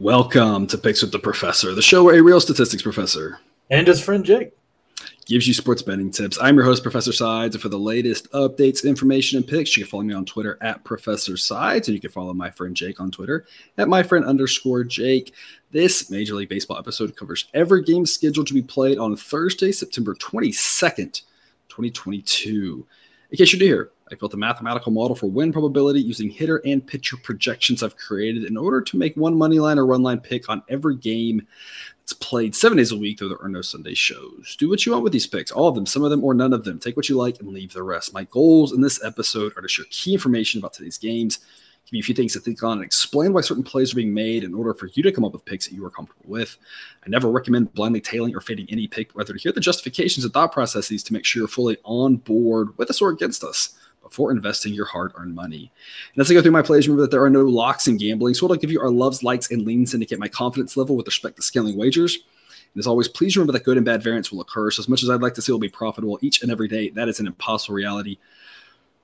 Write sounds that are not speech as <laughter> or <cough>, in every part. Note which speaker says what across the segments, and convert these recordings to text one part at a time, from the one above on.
Speaker 1: Welcome to Picks with the Professor, the show where a real statistics professor
Speaker 2: and his friend Jake
Speaker 1: gives you sports betting tips. I'm your host, Professor Sides, and for the latest updates, information, and picks, you can follow me on Twitter at Professor Sides, and you can follow my friend Jake on Twitter at my friend underscore Jake. This Major League Baseball episode covers every game scheduled to be played on Thursday, September 22nd, 2022. In case you're new here, I built a mathematical model for win probability using hitter and pitcher projections I've created in order to make one money line or run line pick on every game that's played seven days a week, though there are no Sunday shows. Do what you want with these picks, all of them, some of them, or none of them. Take what you like and leave the rest. My goals in this episode are to share key information about today's games, give you a few things to think on, and explain why certain plays are being made in order for you to come up with picks that you are comfortable with. I never recommend blindly tailing or fading any pick, rather to hear the justifications and thought processes to make sure you're fully on board with us or against us before investing your hard earned money. And as I go through my plays, remember that there are no locks in gambling. So, what I'll give you are loves, likes, and leans indicate my confidence level with respect to scaling wagers. And as always, please remember that good and bad variance will occur. So, as much as I'd like to see it will be profitable each and every day, that is an impossible reality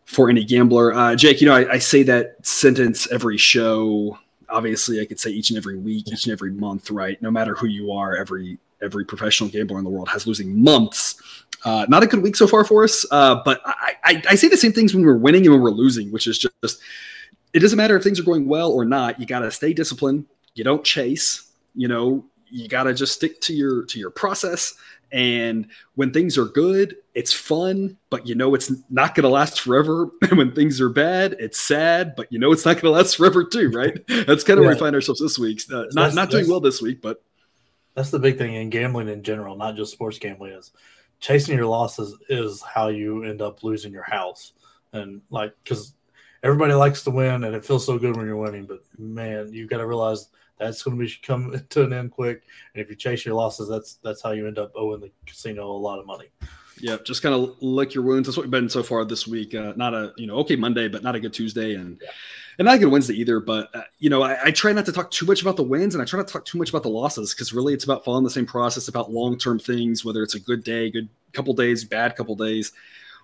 Speaker 1: for any gambler. Uh, Jake, you know, I, I say that sentence every show. Obviously, I could say each and every week, each and every month, right? No matter who you are, every every professional gambler in the world has losing months uh, not a good week so far for us, uh, but I, I, I, say the same things when we're winning and when we're losing, which is just it doesn't matter if things are going well or not. You got to stay disciplined. You don't chase. You know, you got to just stick to your to your process. And when things are good, it's fun, but you know it's not going to last forever. And <laughs> when things are bad, it's sad, but you know it's not going to last forever too, right? <laughs> That's kind of yeah. where we find ourselves this week. Uh, not not doing well this week, but
Speaker 2: that's the big thing in gambling in general, not just sports gambling. Is chasing your losses is how you end up losing your house. And like, because everybody likes to win and it feels so good when you're winning, but man, you've got to realize that's going to be come <laughs> to an end quick. And if you chase your losses, that's that's how you end up owing the casino a lot of money.
Speaker 1: Yeah, just kind of lick your wounds. That's what we've been so far this week. Uh, not a you know okay Monday, but not a good Tuesday, and yeah. And not a good Wednesday either. But uh, you know I, I, try not to talk too much about the wins, and I try not to talk too much about the losses because really it's about following the same process, about long term things. Whether it's a good day, good couple days, bad couple days,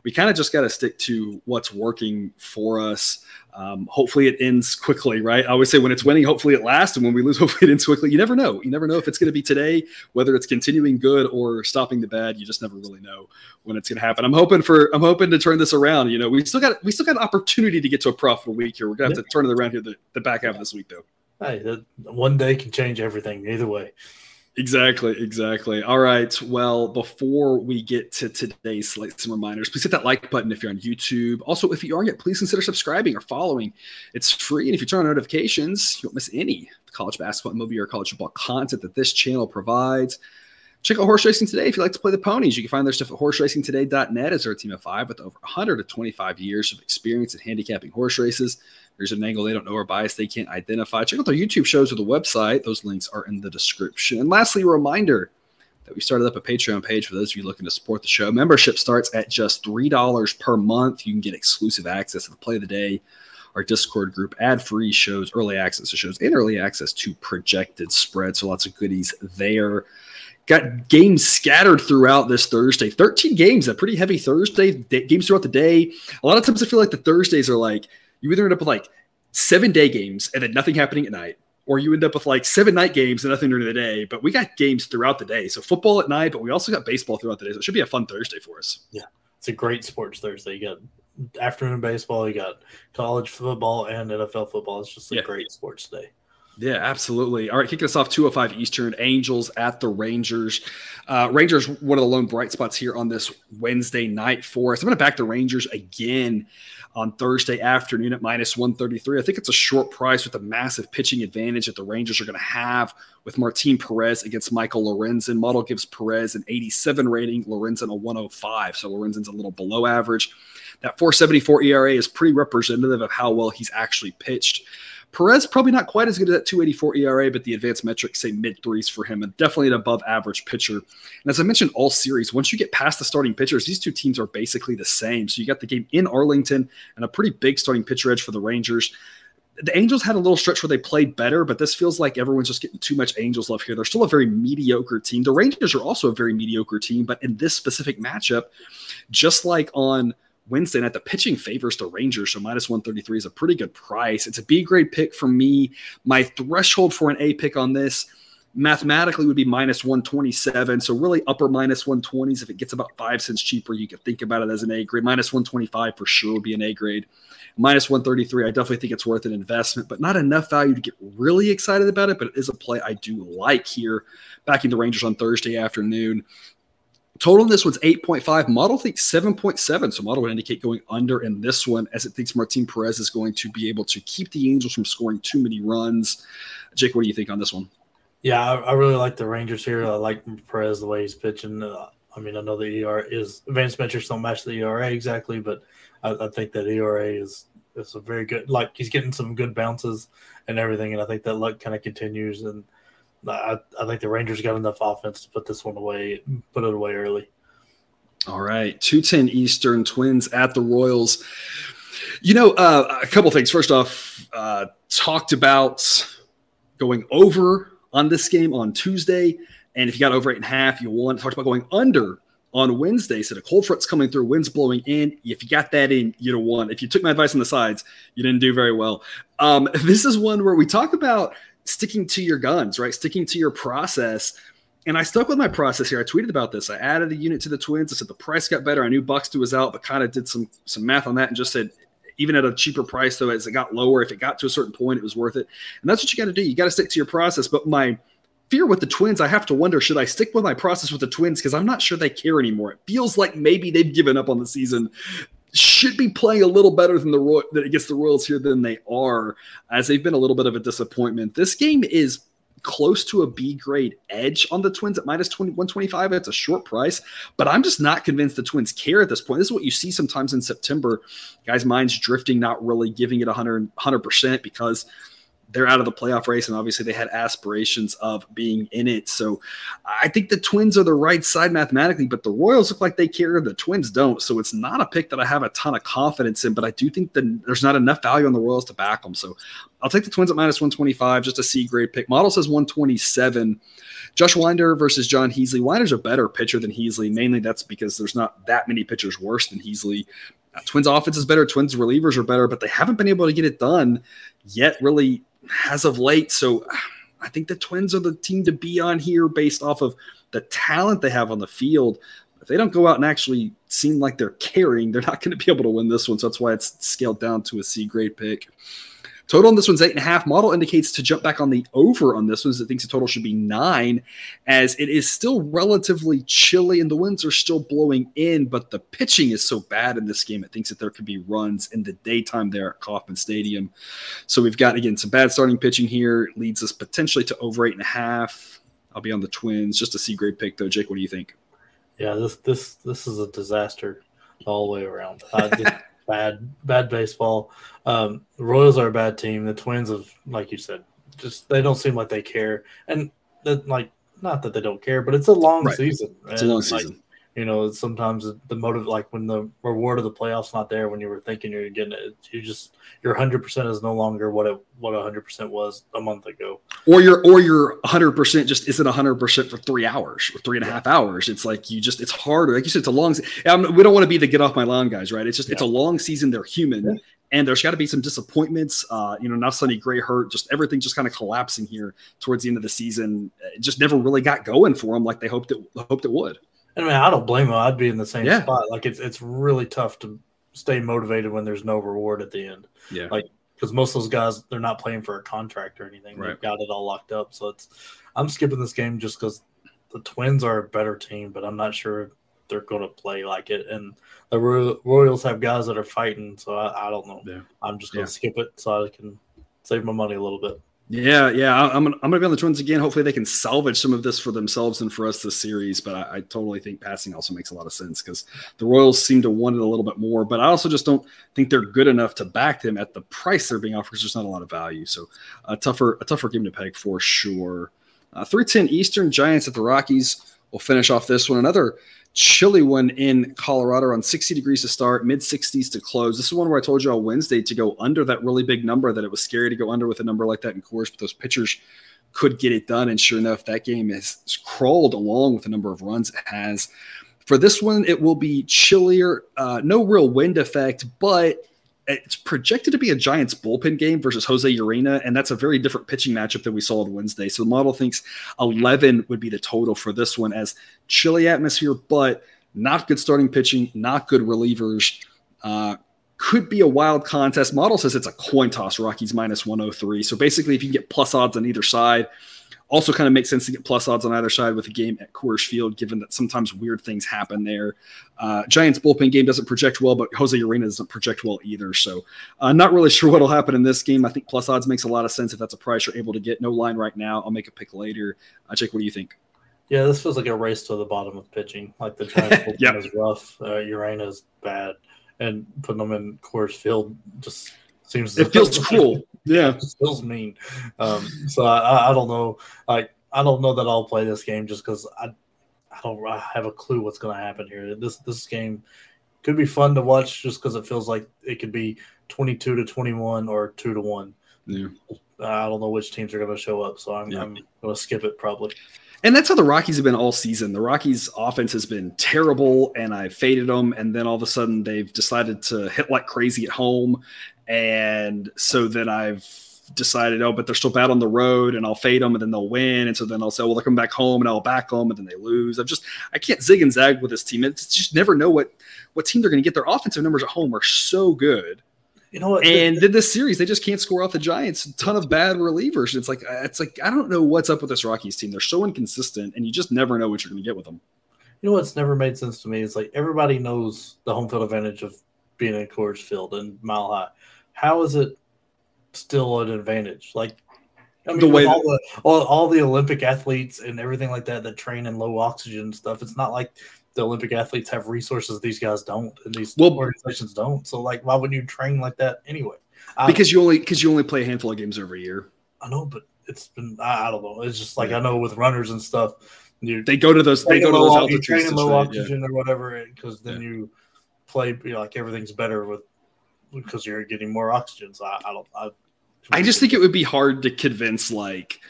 Speaker 1: we kind of just got to stick to what's working for us. Um, hopefully it ends quickly, right? I always say when it's winning, hopefully it lasts, and when we lose, <laughs> hopefully it ends quickly. You never know. You never know if it's going to be today, whether it's continuing good or stopping the bad. You just never really know when it's going to happen. I'm hoping for I'm hoping to turn this around. You know, we still got we still got an opportunity to get to a profitable week here. We're gonna have to turn it around here the, the back half of this week, though.
Speaker 2: Hey, one day can change everything. Either way.
Speaker 1: Exactly, exactly. All right. Well, before we get to today's slate, some reminders. Please hit that like button if you're on YouTube. Also, if you aren't yet, please consider subscribing or following. It's free, and if you turn on notifications, you won't miss any college basketball, MLB, or college football content that this channel provides. Check out Horse Racing Today if you like to play the ponies. You can find their stuff at horseracingtoday.net as their team of five with over 125 years of experience in handicapping horse races. There's an angle they don't know or bias they can't identify. Check out their YouTube shows or the website. Those links are in the description. And lastly, a reminder that we started up a Patreon page for those of you looking to support the show. Membership starts at just $3 per month. You can get exclusive access to the play of the day, our Discord group, ad free shows, early access to shows, and early access to projected spreads. So lots of goodies there. Got games scattered throughout this Thursday. 13 games, a pretty heavy Thursday. Games throughout the day. A lot of times I feel like the Thursdays are like – you either end up with like seven day games and then nothing happening at night, or you end up with like seven night games and nothing during the day. But we got games throughout the day. So football at night, but we also got baseball throughout the day. So it should be a fun Thursday for us.
Speaker 2: Yeah. It's a great sports Thursday. You got afternoon baseball, you got college football and NFL football. It's just a yeah. great sports day.
Speaker 1: Yeah, absolutely. All right, kicking us off 205 Eastern, Angels at the Rangers. Uh, Rangers, one of the lone bright spots here on this Wednesday night for us. I'm going to back the Rangers again on Thursday afternoon at minus 133. I think it's a short price with a massive pitching advantage that the Rangers are going to have with Martin Perez against Michael Lorenzen. Model gives Perez an 87 rating, Lorenzen a 105. So Lorenzen's a little below average. That 474 ERA is pretty representative of how well he's actually pitched. Perez probably not quite as good as that 284 ERA, but the advanced metrics say mid threes for him and definitely an above average pitcher. And as I mentioned, all series, once you get past the starting pitchers, these two teams are basically the same. So you got the game in Arlington and a pretty big starting pitcher edge for the Rangers. The Angels had a little stretch where they played better, but this feels like everyone's just getting too much Angels love here. They're still a very mediocre team. The Rangers are also a very mediocre team, but in this specific matchup, just like on Wednesday night. The pitching favors the Rangers, so minus 133 is a pretty good price. It's a B grade pick for me. My threshold for an A pick on this mathematically would be minus 127. So really upper minus 120s. If it gets about five cents cheaper, you could think about it as an A grade. Minus 125 for sure would be an A grade. Minus 133, I definitely think it's worth an investment, but not enough value to get really excited about it. But it is a play I do like here, backing the Rangers on Thursday afternoon. Total in this one's 8.5. Model thinks 7.7. So model would indicate going under in this one as it thinks Martin Perez is going to be able to keep the Angels from scoring too many runs. Jake, what do you think on this one?
Speaker 2: Yeah, I, I really like the Rangers here. I like Perez the way he's pitching. Uh, I mean, I know the ERA is advanced metrics don't match the ERA exactly, but I, I, think that ERA is is a very good. Like he's getting some good bounces and everything, and I think that luck kind of continues. And I, I think the Rangers got enough offense to put this one away, put it away early.
Speaker 1: All right, two ten Eastern Twins at the Royals. You know, uh, a couple things. First off, uh, talked about going over on this game on Tuesday. And if you got over eight and a half, you won. Talked about going under on Wednesday. So the cold front's coming through, winds blowing in. If you got that in, you'd have won. If you took my advice on the sides, you didn't do very well. Um, <laughs> this is one where we talk about sticking to your guns, right? Sticking to your process. And I stuck with my process here. I tweeted about this. I added the unit to the Twins. I said the price got better. I knew Buxton was out, but kind of did some some math on that and just said even at a cheaper price, though, as it got lower, if it got to a certain point, it was worth it. And that's what you got to do. You got to stick to your process. But my fear with the Twins, I have to wonder should I stick with my process with the Twins because I'm not sure they care anymore. It feels like maybe they've given up on the season. Should be playing a little better than the Roy- that against the Royals here than they are, as they've been a little bit of a disappointment. This game is close to a B grade edge on the Twins at minus 20, 125. It's a short price, but I'm just not convinced the Twins care at this point. This is what you see sometimes in September. Guys' minds drifting, not really giving it 100, 100% because – they're out of the playoff race, and obviously they had aspirations of being in it. So I think the Twins are the right side mathematically, but the Royals look like they care. The Twins don't. So it's not a pick that I have a ton of confidence in, but I do think that there's not enough value on the Royals to back them. So I'll take the Twins at minus 125, just a C grade pick. Model says 127. Josh Winder versus John Heasley. Winder's a better pitcher than Heasley. Mainly that's because there's not that many pitchers worse than Heasley. Uh, Twins offense is better. Twins relievers are better, but they haven't been able to get it done yet. Really, as of late. So I think the Twins are the team to be on here based off of the talent they have on the field. If they don't go out and actually seem like they're carrying, they're not going to be able to win this one. So that's why it's scaled down to a C grade pick. Total on this one's eight and a half. Model indicates to jump back on the over on this one. It thinks the total should be nine, as it is still relatively chilly and the winds are still blowing in, but the pitching is so bad in this game. It thinks that there could be runs in the daytime there at Kauffman Stadium. So we've got again some bad starting pitching here. leads us potentially to over eight and a half. I'll be on the Twins. Just a C grade pick though. Jake, what do you think?
Speaker 2: Yeah, this this this is a disaster all the way around. Bad bad baseball. Um, the Royals are a bad team. The Twins have, like you said, just they don't seem like they care, and that like not that they don't care, but it's a long right. season.
Speaker 1: It's a long season.
Speaker 2: You know, sometimes the motive, like when the reward of the playoffs not there, when you were thinking you're getting it, you just your hundred percent is no longer what it what hundred percent was a month ago.
Speaker 1: Or your or your hundred percent just isn't hundred percent for three hours or three and a half hours. It's like you just it's harder. Like you said, it's a long. I'm, we don't want to be the get off my lawn guys, right? It's just yeah. it's a long season. They're human. Yeah. And there's got to be some disappointments. Uh, you know, not Sonny Gray hurt, just everything just kind of collapsing here towards the end of the season. It just never really got going for them like they hoped it hoped it would.
Speaker 2: I mean, I don't blame him. I'd be in the same yeah. spot. Like it's it's really tough to stay motivated when there's no reward at the end.
Speaker 1: Yeah.
Speaker 2: Like because most of those guys they're not playing for a contract or anything. Right. They've got it all locked up. So it's I'm skipping this game just because the Twins are a better team, but I'm not sure they're going to play like it. And the Royals have guys that are fighting, so I, I don't know. Yeah. I'm just going to yeah. skip it so I can save my money a little bit.
Speaker 1: Yeah, yeah, I'm I'm gonna be on the Twins again. Hopefully, they can salvage some of this for themselves and for us this series. But I, I totally think passing also makes a lot of sense because the Royals seem to want it a little bit more. But I also just don't think they're good enough to back them at the price they're being offered. There's not a lot of value. So a tougher a tougher game to peg for sure. Uh, Three ten Eastern Giants at the Rockies. We'll finish off this one. Another chilly one in Colorado on 60 degrees to start, mid 60s to close. This is one where I told you on Wednesday to go under that really big number, that it was scary to go under with a number like that in Coors, but those pitchers could get it done. And sure enough, that game has crawled along with the number of runs it has. For this one, it will be chillier, uh, no real wind effect, but it's projected to be a Giants bullpen game versus Jose Urena, and that's a very different pitching matchup than we saw on Wednesday. So the model thinks 11 would be the total for this one as chilly atmosphere, but not good starting pitching, not good relievers. Uh, could be a wild contest. Model says it's a coin toss. Rockies minus 103. So basically, if you can get plus odds on either side, also, kind of makes sense to get plus odds on either side with a game at Coors Field, given that sometimes weird things happen there. Uh, Giants bullpen game doesn't project well, but Jose Urena doesn't project well either. So, uh, not really <laughs> sure what'll happen in this game. I think plus odds makes a lot of sense if that's a price you're able to get. No line right now. I'll make a pick later. Uh, Jake, what do you think?
Speaker 2: Yeah, this feels like a race to the bottom of pitching. Like the Giants <laughs> bullpen yep. is rough, uh, Urena is bad, and putting them in Coors Field just seems
Speaker 1: it feels cruel. <laughs> Yeah,
Speaker 2: it feels mean. Um, so I, I don't know. Like I don't know that I'll play this game just because I I don't I have a clue what's going to happen here. This this game could be fun to watch just because it feels like it could be twenty two to twenty one or two to one.
Speaker 1: Yeah.
Speaker 2: I don't know which teams are going to show up, so I'm, yeah. I'm going to skip it probably.
Speaker 1: And that's how the Rockies have been all season. The Rockies' offense has been terrible, and I faded them. And then all of a sudden, they've decided to hit like crazy at home. And so then I've decided, oh, but they're still bad on the road, and I'll fade them, and then they'll win. And so then I'll say, oh, well, they'll come back home, and I'll back them, and then they lose. I'm just, I can't zig and zag with this team. It's just never know what what team they're going to get. Their offensive numbers at home are so good.
Speaker 2: You know what?
Speaker 1: And then this series, they just can't score off the Giants. A ton of bad relievers. It's like it's like I don't know what's up with this Rockies team. They're so inconsistent, and you just never know what you're going to get with them.
Speaker 2: You know what's never made sense to me is like everybody knows the home field advantage of being in Coors Field and Mile High. How is it still an advantage? Like I mean, the way all the all, all the Olympic athletes and everything like that that train in low oxygen stuff, it's not like the Olympic athletes have resources these guys don't, and these well, organizations don't. So, like, why wouldn't you train like that anyway?
Speaker 1: because you only because you only play a handful of games every year.
Speaker 2: I know, but it's been I, I don't know. It's just like yeah. I know with runners and stuff,
Speaker 1: they go to those they go to those altitudes.
Speaker 2: You train in low oxygen yeah. or whatever because then yeah. you play you know, like everything's better with because you're getting more oxygen. So I, I don't. I,
Speaker 1: I just think it would be hard to convince like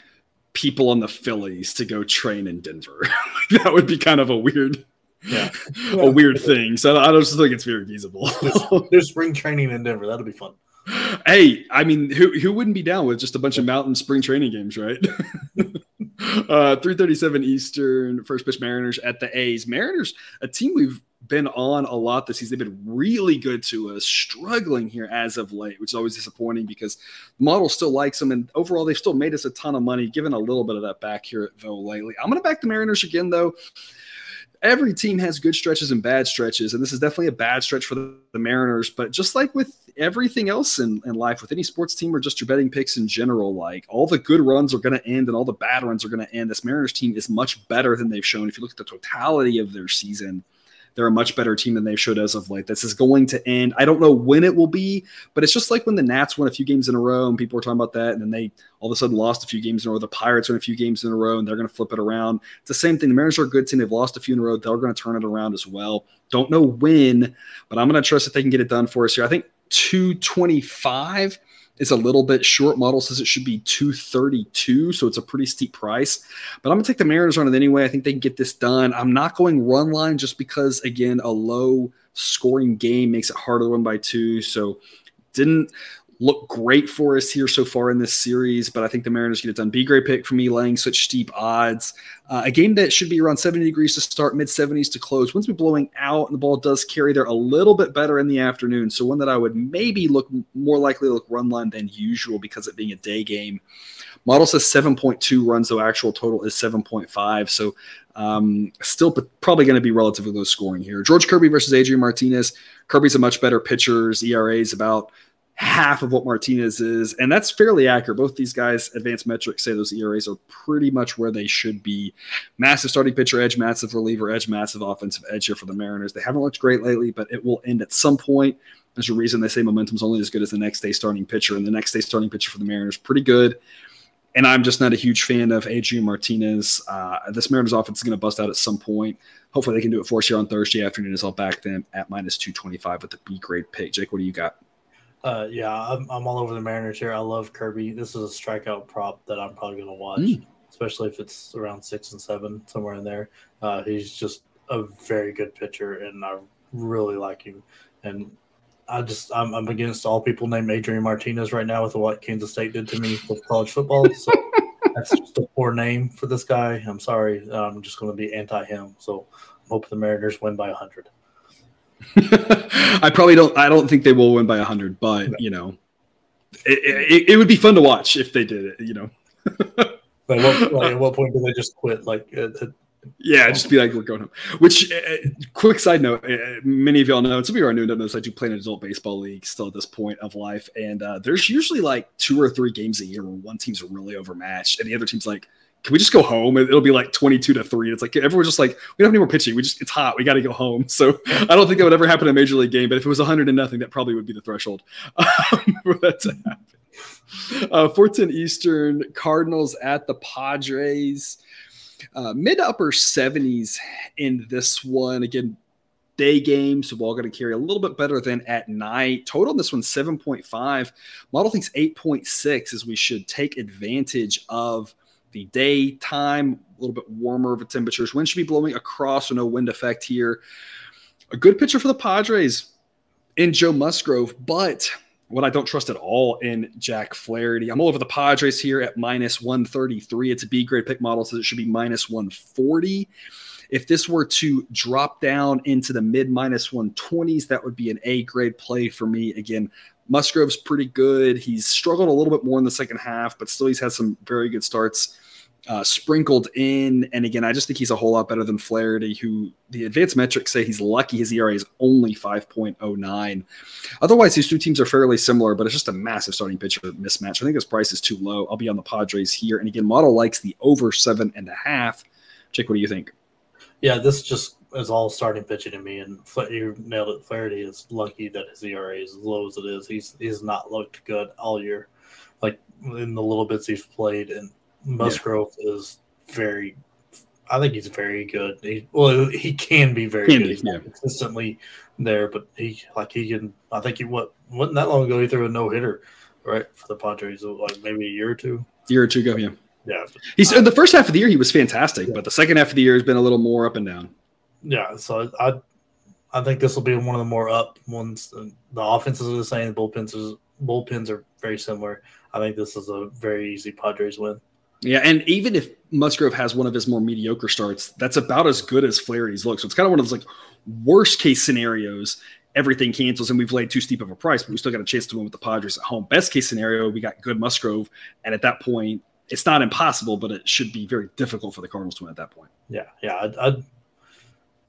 Speaker 1: people on the Phillies to go train in Denver. <laughs> that would be kind of a weird
Speaker 2: yeah. <laughs>
Speaker 1: a weird thing. So I don't just think it's very feasible.
Speaker 2: there's, there's, spring training in Denver. That'll be fun.
Speaker 1: Hey, I mean, who who wouldn't be down with just a bunch of mountain spring training games, right? <laughs> uh, 337 Eastern, first pitch Mariners at the A's. Mariners, a team we've been on a lot this season. They've been really good to us, struggling here as of late, which is always disappointing because the model still likes them. And overall, they've still made us a ton of money, given a little bit of that back here, at though, lately. I'm going to back the Mariners again, though every team has good stretches and bad stretches, and this is definitely a bad stretch for the, the Mariners. But just like with everything else in, in life, with any sports team or just your betting picks in general, like all the good runs are going to end and all the bad runs are going to end. This Mariners team is much better than they've shown. If you look at the totality of their season, they're a much better team than they've showed as of late. This is going to end. I don't know when it will be, but it's just like when the Nats won a few games in a row and people were talking about that, and then they all of a sudden lost a few games in a row. The Pirates won a few games in a row, and they're going to flip it around. It's the same thing. The Mariners are a good team. They've lost a few in a row. They're going to turn it around as well. Don't know when, but I'm going to trust that they can get it done for us here. I think 225 is a little bit short. Model says it should be 232, so it's a pretty steep price. But I'm gonna take the Mariners on it anyway. I think they can get this done. I'm not going run line just because again, a low scoring game makes it harder to win by two. So didn't look great for us here so far in this series, but I think the Mariners get it done. B grade pick for me, laying such steep odds. Uh, a game that should be around 70 degrees to start, mid 70s to close. Winds be blowing out, and the ball does carry there a little bit better in the afternoon. So one that I would maybe look more likely to look run line than usual because it being a day game. Model says 7.2 runs, though actual total is 7.5. So um, still probably going to be relatively low scoring here. George Kirby versus Adrian Martinez. Kirby's a much better pitcher. ERA is about half of what Martinez is, and that's fairly accurate. Both these guys, advanced metrics say those ERAs are pretty much where they should be. Massive starting pitcher edge, massive reliever edge, massive offensive edge here for the Mariners. They haven't looked great lately, but it will end at some point. There's a reason they say momentum's only as good as the next day starting pitcher, and the next day starting pitcher for the Mariners pretty good. And I'm just not a huge fan of Adrian Martinez. Uh, this Mariners offense is going to bust out at some point. Hopefully, they can do it for us here on Thursday afternoon. As I'll back them at minus 225 with the B grade pick. Jake, what do you got?
Speaker 2: Uh, yeah, I'm, I'm all over the Mariners here. I love Kirby. This is a strikeout prop that I'm probably going to watch, mm. especially if it's around six and seven, somewhere in there. Uh, he's just a very good pitcher, and I really like him. And I just I'm, I'm against all people named Adrian Martinez right now with what Kansas State did to me with college football. So <laughs> that's just a poor name for this guy. I'm sorry. I'm just going to be anti him. So I hope the Mariners win by 100. <laughs>
Speaker 1: I probably don't. I don't think they will win by 100, but no. you know, it, it, it, would be fun to watch if they did it. You know. <laughs>
Speaker 2: but what, like, at what point do they just quit? Like, uh,
Speaker 1: yeah, just be like, we're going home. Which, uh, uh quick side note, uh, many of y'all know, and some of you are new to this, I do play in an adult baseball league still at this point of life. And uh, there's usually like two or three games a year where one team's really overmatched and the other team's like, can we just go home? It'll be like 22 to three. It's like everyone's just like, we don't have any more pitching. We just, it's hot. We got to go home. <laughs> So I don't think that would ever happen in a major league game. But if it was 100 and nothing, that probably would be the threshold <laughs> for that to happen. Uh, 410 Eastern, Cardinals at the Padres. Uh, mid upper 70s in this one. Again, day game, so ball going to carry a little bit better than at night. Total in this one 7.5. Model thinks 8.6 as we should take advantage of the daytime, a little bit warmer of a temperatures. Wind should be blowing across, so no wind effect here. A good pitcher for the Padres in Joe Musgrove, but what I don't trust at all in Jack Flaherty. I'm all over the Padres here at minus 133. It's a B grade pick model, so it should be minus 140. If this were to drop down into the mid minus 120s, that would be an A grade play for me. Again, Musgrove's pretty good. He's struggled a little bit more in the second half, but still he's had some very good starts uh, sprinkled in. And again, I just think he's a whole lot better than Flaherty, who the advanced metrics say he's lucky his ERA is only 5.09. Otherwise, these two teams are fairly similar, but it's just a massive starting pitcher mismatch. I think his price is too low. I'll be on the Padres here. And again, model likes the over seven and a half. Jake, what do you think?
Speaker 2: Yeah, this just is all starting pitching to me, and you nailed it. Flaherty is lucky that his ERA is as low as it is. He's he's not looked good all year, like in the little bits he's played, and Musgrove yeah. is very. I think he's very good. He, well, he can be very can good. Be, he's yeah. consistently there, but he like he can. I think he what wasn't that long ago he threw a no hitter, right for the Padres, like maybe a year or two.
Speaker 1: Year or two ago, yeah.
Speaker 2: Yeah,
Speaker 1: he's in the first half of the year he was fantastic, yeah. but the second half of the year has been a little more up and down.
Speaker 2: Yeah, so I, I think this will be one of the more up ones. The offenses are the same. The bullpens bullpens are very similar. I think this is a very easy Padres win.
Speaker 1: Yeah, and even if Musgrove has one of his more mediocre starts, that's about as good as Flaherty's look. So it's kind of one of those like worst case scenarios. Everything cancels and we've laid too steep of a price, but we still got a chance to win with the Padres at home. Best case scenario, we got good Musgrove, and at that point, it's not impossible, but it should be very difficult for the Cardinals to win at that point.
Speaker 2: Yeah, yeah, I, I,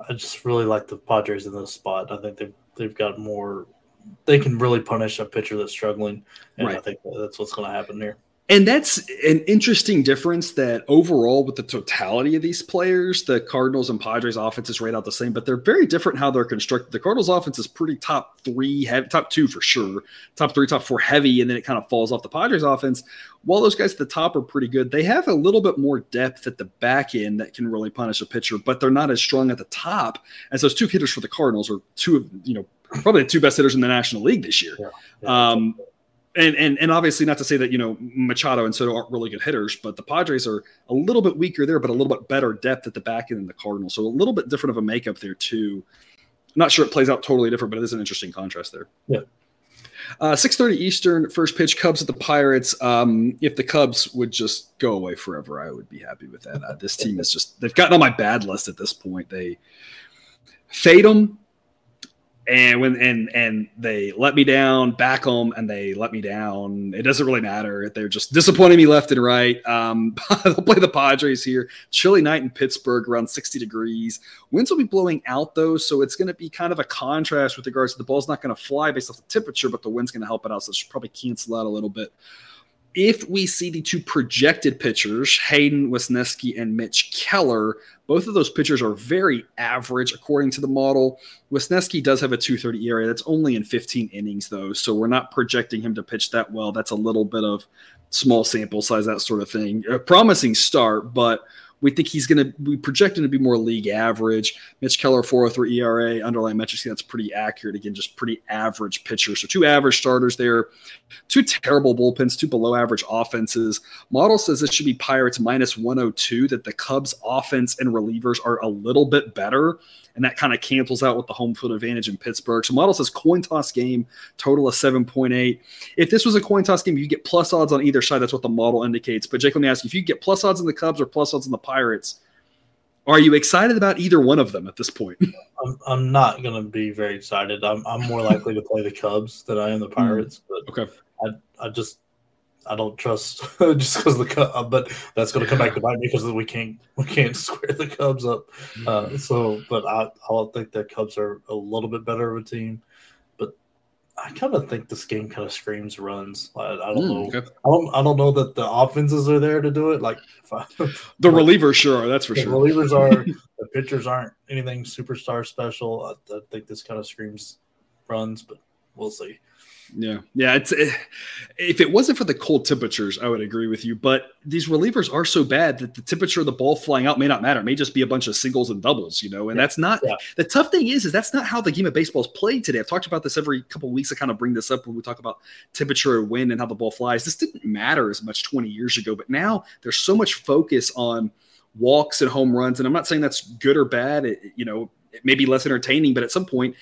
Speaker 2: I just really like the Padres in this spot. I think they've they've got more. They can really punish a pitcher that's struggling, and right. I think that's what's going to happen here.
Speaker 1: And that's an interesting difference that overall, with the totality of these players, the Cardinals and Padres offense is right out the same, but they're very different how they're constructed. The Cardinals offense is pretty top three, heavy, top two for sure, top three, top four heavy, and then it kind of falls off. The Padres offense, while those guys at the top are pretty good, they have a little bit more depth at the back end that can really punish a pitcher, but they're not as strong at the top as those two hitters for the Cardinals are two of, you know, probably the two best hitters in the National League this year. Yeah, yeah, um, and, and and obviously not to say that you know Machado and Soto aren't really good hitters, but the Padres are a little bit weaker there, but a little bit better depth at the back end than the Cardinals. So a little bit different of a makeup there too. I'm not sure it plays out totally different, but it is an interesting contrast there.
Speaker 2: Yeah.
Speaker 1: Uh, 6:30 Eastern, first pitch. Cubs at the Pirates. Um, if the Cubs would just go away forever, I would be happy with that. Uh, this team is just—they've gotten on my bad list at this point. They fade them and when and and they let me down back home and they let me down. It doesn't really matter. They're just disappointing me left and right. Um <laughs> they'll play the padres here. Chilly night in pittsburgh around 60 degrees. Winds will be blowing out though so it's going to be kind of a contrast with regards to the ball's not going to fly based off the temperature but the wind's going to help it out so it should probably cancel out a little bit if we see the two projected pitchers, Hayden Wesneski and Mitch Keller, both of those pitchers are very average according to the model. Wesneski does have a 230 ERA. That's only in 15 innings, though. So we're not projecting him to pitch that well. That's a little bit of small sample size, that sort of thing. A promising start, but We think he's going to we project him to be more league average. Mitch Keller 403 ERA underlying metrics that's pretty accurate. Again, just pretty average pitcher. So two average starters there, two terrible bullpens, two below average offenses. Model says this should be Pirates minus 102. That the Cubs offense and relievers are a little bit better and that kind of cancels out with the home field advantage in Pittsburgh. So model says coin toss game, total of 7.8. If this was a coin toss game, you get plus odds on either side. That's what the model indicates. But Jake, let me ask you, if you get plus odds on the Cubs or plus odds on the Pirates, are you excited about either one of them at this point? <laughs>
Speaker 2: I'm, I'm not going to be very excited. I'm, I'm more likely to play the Cubs than I am the hmm. Pirates. But
Speaker 1: okay.
Speaker 2: I, I just I don't trust <laughs> just because the Cubs, but that's going to come back to bite me because we can't we can't <laughs> square the Cubs up. Uh, so, but I I think the Cubs are a little bit better of a team. But I kind of think this game kind of screams runs. I, I don't mm, know. Okay. I don't I don't know that the offenses are there to do it. Like
Speaker 1: I, <laughs> the relievers sure are. That's for
Speaker 2: the
Speaker 1: sure.
Speaker 2: Relievers are. the pitchers aren't anything superstar special. I, I think this kind of screams runs, but we'll see.
Speaker 1: Yeah, yeah. It's it, if it wasn't for the cold temperatures, I would agree with you. But these relievers are so bad that the temperature of the ball flying out may not matter. It may just be a bunch of singles and doubles, you know. And yeah. that's not yeah. the tough thing is, is that's not how the game of baseball is played today. I've talked about this every couple of weeks. I kind of bring this up when we talk about temperature and wind and how the ball flies. This didn't matter as much 20 years ago, but now there's so much focus on walks and home runs. And I'm not saying that's good or bad. It, you know, it may be less entertaining, but at some point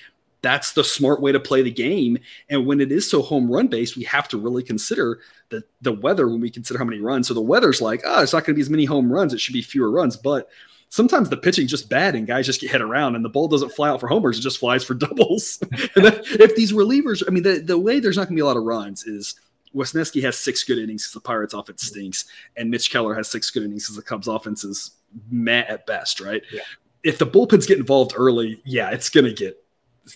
Speaker 1: that's the smart way to play the game. And when it is so home run based, we have to really consider the the weather when we consider how many runs. So the weather's like, oh, it's not going to be as many home runs. It should be fewer runs. But sometimes the pitching just bad and guys just get hit around and the ball doesn't fly out for homers. It just flies for <laughs> doubles. <laughs> and then, if these relievers, I mean, the, the way there's not going to be a lot of runs is Wesneski has six good innings because the Pirates offense stinks, and Mitch Keller has six good innings because the Cubs offense is meh at best, right? Yeah. If the bullpens get involved early, yeah, it's going to get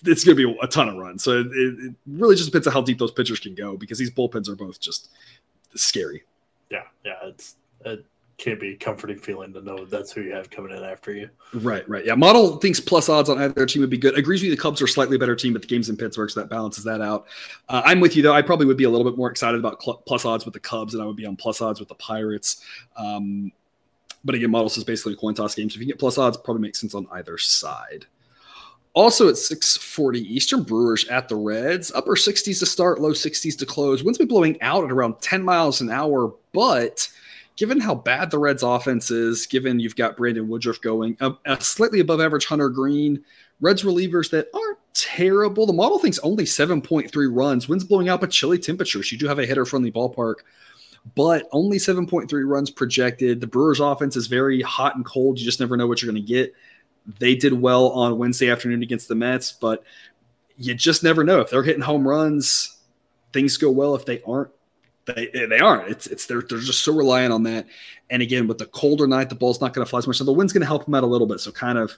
Speaker 1: it's going to be a ton of runs. So it, it, really just depends on how deep those pitchers can go because these bullpens are both just scary.
Speaker 2: Yeah, yeah, it's it can't be a comforting feeling to know that's who you have coming in after you.
Speaker 1: Right, right. Yeah, model thinks plus odds on either team would be good. Agrees with you. The Cubs are slightly better team, but the game's in Pittsburgh, so that balances that out. Uh, I'm with you though. I probably would be a little bit more excited about cl- plus odds with the Cubs than I would be on plus odds with the Pirates. Um, but again, models is basically a coin toss game, so if you get plus odds, probably makes sense on either side. Also at 640 Eastern, Brewers at the Reds. Upper 60s to start, low 60s to close. Winds be blowing out at around 10 miles an hour, but given how bad the Reds offense is, given you've got Brandon Woodruff going, a, a slightly above average Hunter Greene, Reds relievers that aren't terrible. The model thinks only 7.3 runs. Winds blowing out, but chilly temperatures. You do have a hitter friendly ballpark, but only 7.3 runs projected. The Brewers offense is very hot and cold. You just never know what you're going to get. They did well on Wednesday afternoon against the Mets, but you just never know if they're hitting home runs. Things go well. If they aren't, they they aren't. It's it's they're they're just so reliant on that. And again, with the colder night, the ball's not going to fly as much. So the wind's going to help them out a little bit. So kind of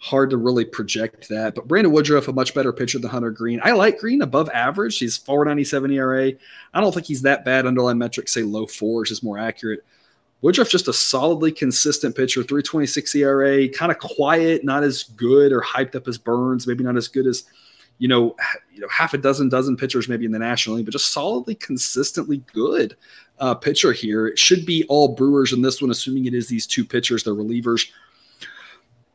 Speaker 1: hard to really project that. But Brandon Woodruff, a much better pitcher than Hunter Greene. I like Greene above average. He's 497 ERA. I don't think he's that bad. Underlying metrics say low fours is more accurate. Woodruff just a solidly consistent pitcher, 326 ERA, kind of quiet, not as good or hyped up as Burnes, maybe not as good as you know, you know, half a dozen dozen pitchers maybe in the National League, but just solidly, consistently good uh, pitcher here. It should be all Brewers in this one, assuming it is these two pitchers, the relievers.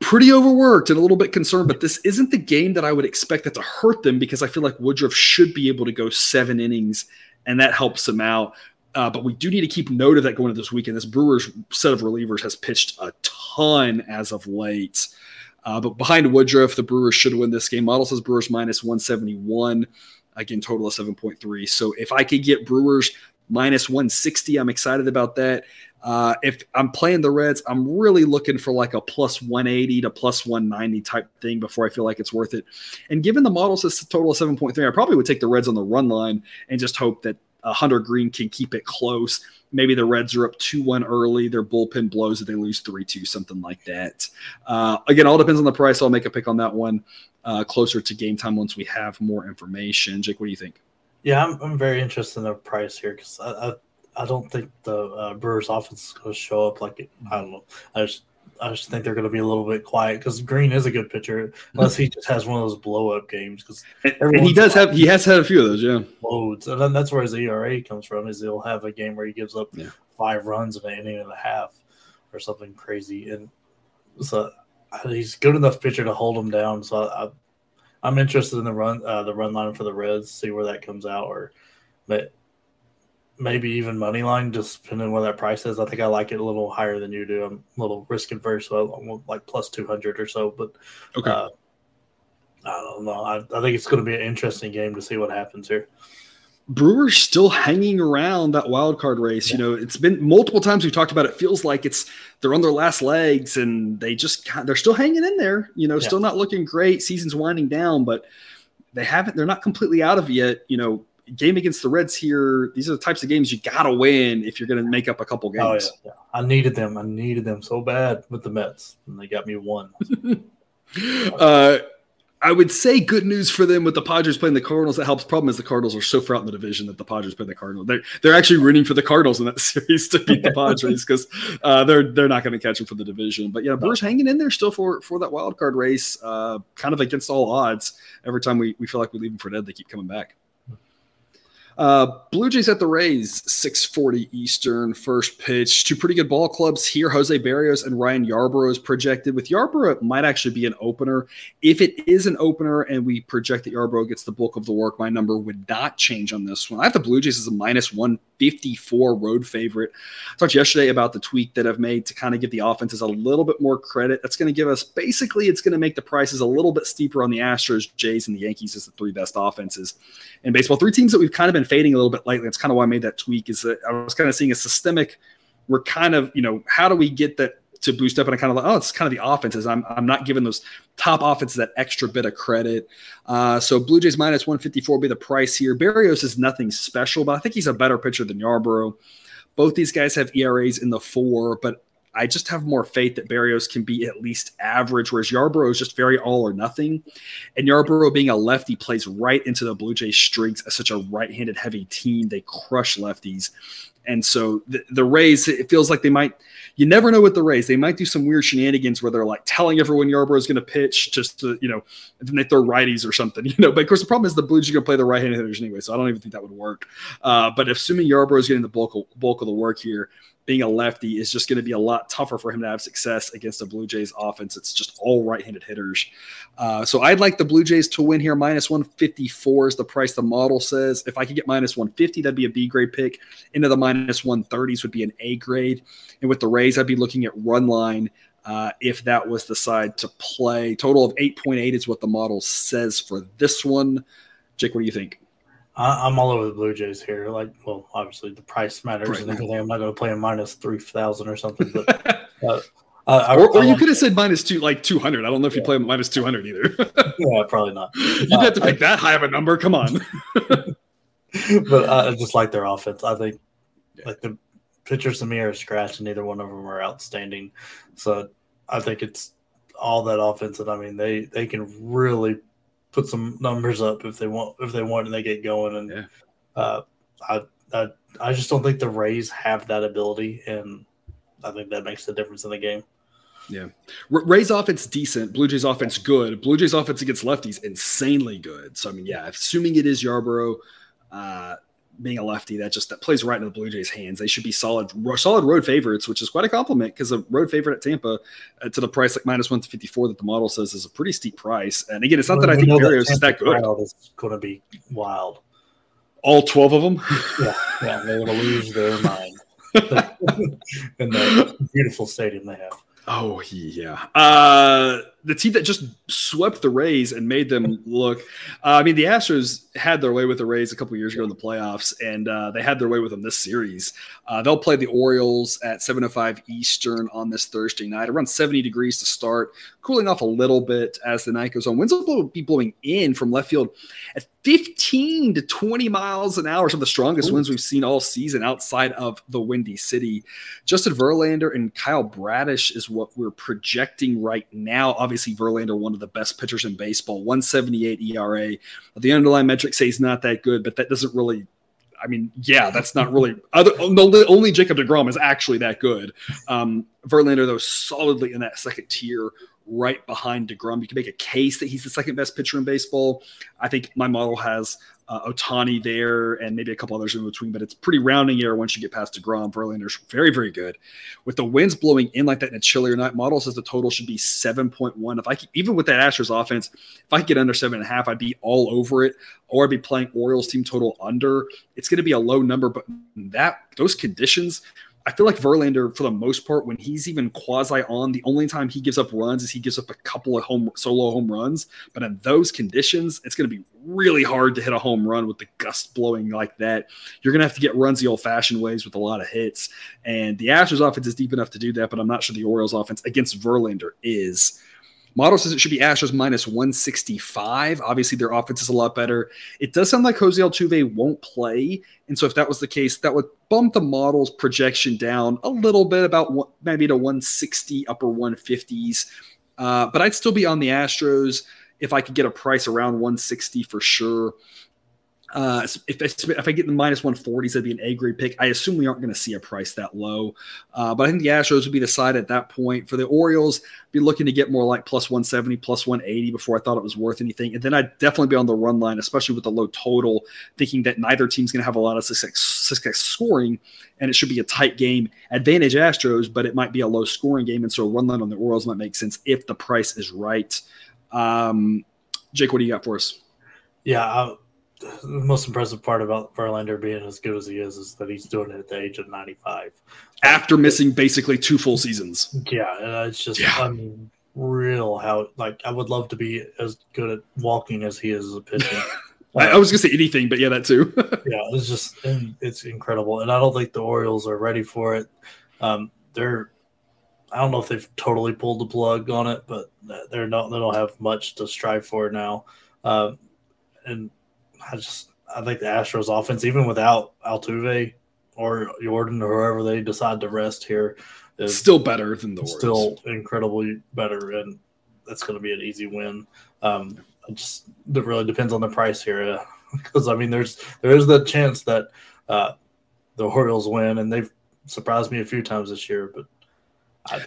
Speaker 1: Pretty overworked and a little bit concerned, but this isn't the game that I would expect that to hurt them because I feel like Woodruff should be able to go seven innings and that helps them out. Uh, but we do need to keep note of that going into this weekend. This Brewers set of relievers has pitched a ton as of late. Uh, but behind Woodruff, the Brewers should win this game. Model says Brewers minus 171. Again, total of 7.3. So if I could get Brewers minus 160, I'm excited about that. Uh, if I'm playing the Reds, I'm really looking for like a plus 180 to plus 190 type thing before I feel like it's worth it. And given the model says total of 7.3, I probably would take the Reds on the run line and just hope that uh, Hunter Greene can keep it close. Maybe the Reds are up 2 1 early. Their bullpen blows and they lose 3 2, something like that. Uh, again, all depends on the price. I'll make a pick on that one uh, closer to game time once we have more information. Jake, what do you think?
Speaker 2: Yeah, I'm, I'm very interested in the price here because I, I, I, don't think the uh, Brewers offense to show up like it, I don't know. I just I just think they're going to be a little bit quiet because Greene is a good pitcher, unless he just has one of those blow up games. Because
Speaker 1: he does have he has had a few of those, yeah.
Speaker 2: Loads, and then that's where his ERA comes from. Is he'll have a game where he gives up yeah. five runs in an inning and a half, or something crazy. And so he's good enough pitcher to hold him down. So I, I'm interested in the run uh, the run line for the Reds, see where that comes out, or but maybe even money line, just depending on what that price is. I think I like it a little higher than you do. I'm a little risk adverse, so I want like plus two hundred or so. But
Speaker 1: okay. Uh,
Speaker 2: I don't know. I, I think it's going to be an interesting game to see what happens here.
Speaker 1: Brewers still hanging around that wild card race. Yeah. You know, it's been multiple times we've talked about. It feels like it's they're on their last legs, and they just they're still hanging in there. You know, yeah. still not looking great. Season's winding down, but they haven't. They're not completely out of it yet. You know, game against the Reds here. These are the types of games you gotta win if you're going to make up a couple oh, games.
Speaker 2: Oh, yeah, I needed them. I needed them so bad with the Mets, and they got me one. <laughs>
Speaker 1: uh, I would say good news for them with the Padres playing the Cardinals. That helps. Problem is the Cardinals are so far out in the division that the Padres play the Cardinals. They're they're actually rooting for the Cardinals in that <laughs> series to beat the Padres because uh, they're they're not going to catch them for the division. But yeah, Brewers hanging in there still for for that wild card race, uh, kind of against all odds. Every time we, we feel like we leave them for dead, they keep coming back. Uh, Blue Jays at the Rays, 640 Eastern, first pitch. Two pretty good ball clubs here. Jose Berrios and Ryan Yarbrough is projected. With Yarbrough, it might actually be an opener. If it is an opener and we project that Yarbrough gets the bulk of the work, my number would not change on this one. I have the Blue Jays as a minus 154 road favorite. I talked yesterday about the tweak that I've made to kind of give the offenses a little bit more credit. That's going to give us basically, it's going to make the prices a little bit steeper on the Astros, Jays, and the Yankees as the three best offenses in baseball. Three teams that we've kind of been fading a little bit lately. That's kind of why I made that tweak. Is that I was kind of seeing a systemic. We're kind of you know how do we get that to boost up and I kind of like, oh, it's kind of the offenses. I'm, I'm not giving those top offenses that extra bit of credit. Uh, so Blue Jays minus 154 will be the price here. Berrios is nothing special, but I think he's a better pitcher than Yarbrough. Both these guys have ERAs in the four, but I just have more faith that Berrios can be at least average, whereas Yarbrough is just very all or nothing. And Yarbrough being a lefty plays right into the Blue Jays' strengths as such a right-handed heavy team. They crush lefties. And so the, the Rays, it feels like they might, you never know with the Rays. They might do some weird shenanigans where they're like telling everyone Yarbrough is going to pitch just to, you know, and then they throw righties or something, <laughs> you know. But of course, the problem is the Blues are going to play the right handed hitters anyway. So I don't even think that would work. Uh, but assuming Yarbrough is getting the bulk of, bulk of the work here, being a lefty is just going to be a lot tougher for him to have success against the Blue Jays offense. It's just all right-handed hitters. Uh, so I'd like the Blue Jays to win here. Minus 154 is the price the model says. If I could get minus 150, that'd be a B grade pick. Into the minus 130s would be an A grade. And with the Rays, I'd be looking at run line uh, if that was the side to play. Total of 8.8 is what the model says for this one. Jake, what do you think?
Speaker 2: I, am all over the Blue Jays here. Like, well, obviously the price matters right. and everything. I'm not going to play a minus three thousand or something. But, <laughs> uh,
Speaker 1: uh, or, or you could have said minus two, like two hundred. I don't know if yeah. you play minus two hundred either. <laughs>
Speaker 2: yeah, probably not.
Speaker 1: You'd have to uh, pick I, that high of a number. Come on. <laughs>
Speaker 2: but I just like their offense. I think yeah. like the pitchers to me are scratch, and neither one of them are outstanding. So I think it's all that offense, and I mean they they can really put some numbers up if they want if they want and they get going. And yeah. uh, I, I I just don't think the Rays have that ability, and I think that makes the difference in the game.
Speaker 1: Yeah, Rays offense decent, Blue Jays offense good. Blue Jays offense against lefties insanely good. So I mean, yeah, assuming it is Yarbrough, uh, being a lefty, that just that plays right into the Blue Jays' hands. They should be solid, solid road favorites, which is quite a compliment because a road favorite at Tampa uh, to the price like one to fifty four that the model says is a pretty steep price. And again, it's not well, that I think Berrios is that good.
Speaker 2: It's going to be wild.
Speaker 1: All twelve of them. <laughs>
Speaker 2: yeah, yeah, they're going to lose their mind <laughs> in the beautiful stadium they have.
Speaker 1: Oh yeah. Uh, the team that just swept the Rays and made them look. Uh, I mean, the Astros had their way with the Rays a couple years ago in the playoffs, and uh, they had their way with them this series. Uh, they'll play the Orioles at 7:05 Eastern on this Thursday night. Around 70 degrees to start, cooling off a little bit as the night goes on. Winds will be blowing in from left field at 15 to 20 miles an hour. Some of the strongest Ooh. winds we've seen all season outside of the Windy City. Justin Verlander and Kyle Bradish is what we're projecting right now. Obviously, Verlander, one of the best pitchers in baseball, 178 ERA. The underlying metrics say he's not that good, but that doesn't really I mean, yeah, that's not really other. Only Jacob Degrom is actually that good. Um, Verlander, though, solidly in that second tier right behind DeGrom. You can make a case that he's the second best pitcher in baseball. I think my model has uh, Ohtani there and maybe a couple others in between, but it's pretty rounding error once you get past DeGrom. Verlander's very, very good. With the winds blowing in like that in a chillier night, model says the total should be 7.1. If I could, even with that Astros offense, if I could get under seven and a half, I'd be all over it, or I'd be playing Orioles team total under. It's going to be a low number, but that those conditions I feel like Verlander, for the most part, when he's even quasi on, the only time he gives up runs is he gives up a couple of home solo home runs. But in those conditions, it's going to be really hard to hit a home run with the gust blowing like that. You're going to have to get runs the old fashioned ways with a lot of hits. And the Astros offense is deep enough to do that, but I'm not sure the Orioles offense against Verlander is. Model says it should be Astros minus 165. Obviously, their offense is a lot better. It does sound like Jose Altuve won't play. And so, if that was the case, that would bump the model's projection down a little bit, about one, maybe to 160, upper 150s. Uh, but I'd still be on the Astros if I could get a price around 160 for sure. Uh, if, if I get the minus 140s, that'd be an A grade pick. I assume we aren't going to see a price that low. Uh, but I think the Astros would be the side at that point. For the Orioles, be looking to get more like plus 170, plus 180 before I thought it was worth anything. And then I'd definitely be on the run line, especially with the low total, thinking that neither team's going to have a lot of success, success scoring and it should be a tight game. Advantage Astros, but it might be a low scoring game. And so a run line on the Orioles might make sense if the price is right. Um, Jake, what do you got for us?
Speaker 2: Yeah, I, the most impressive part about Verlander being as good as he is is that he's doing it at the age of 95
Speaker 1: after missing basically two full seasons.
Speaker 2: Yeah, and it's just yeah. unreal how like I would love to be as good at walking as he is as a pitcher. <laughs>
Speaker 1: I, I was gonna say anything, but yeah, that too. <laughs>
Speaker 2: yeah, it's just it's incredible, and I don't think the Orioles are ready for it. Um, they're I don't know if they've totally pulled the plug on it, but they're not. They don't have much to strive for now. Uh, and I just I think the Astros offense, even without Altuve or Yordan or whoever they decide to rest here,
Speaker 1: is still better than the
Speaker 2: still incredibly better, and that's going to be an easy win. Um, it just it really depends on the price here, because <laughs> uh, I mean, there's there is the chance that uh, the Orioles win, and they've surprised me a few times this year, but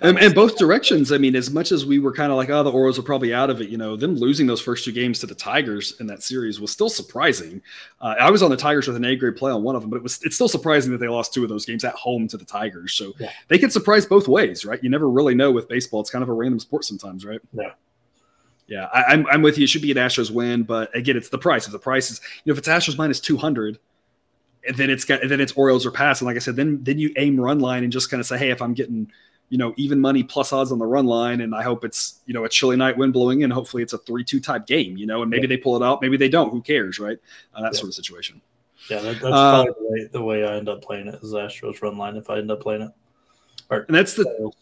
Speaker 1: and, and, both directions. I mean, as much as we were kind of like, oh, the Orioles are probably out of it, you know, them losing those first two games to the Tigers in that series was still surprising. Uh, I was on the Tigers with an A grade play on one of them, but it was it's still surprising that they lost two of those games at home to the Tigers. So yeah. they can surprise both ways, right? You never really know with baseball. It's kind of a random sport sometimes, right?
Speaker 2: Yeah.
Speaker 1: Yeah, I, am I'm, I'm with you. It should be an Astros win, but again, it's the price. If the price is, you know, if it's Astros minus 200, then it's got, then it's Orioles or pass. And like I said, then then you aim run line and just kind of say, hey, if I'm getting – you know, even money plus odds on the run line. And I hope it's, you know, a chilly night wind blowing in. Hopefully it's a 3 2 type game, you know, and maybe yeah. they pull it out. Maybe they don't. Who cares, right? Uh, that yeah. sort of situation.
Speaker 2: Yeah, that, that's uh, probably the way, the way, I end up playing it is Astros run line if I end up playing it.
Speaker 1: Or, and that's the.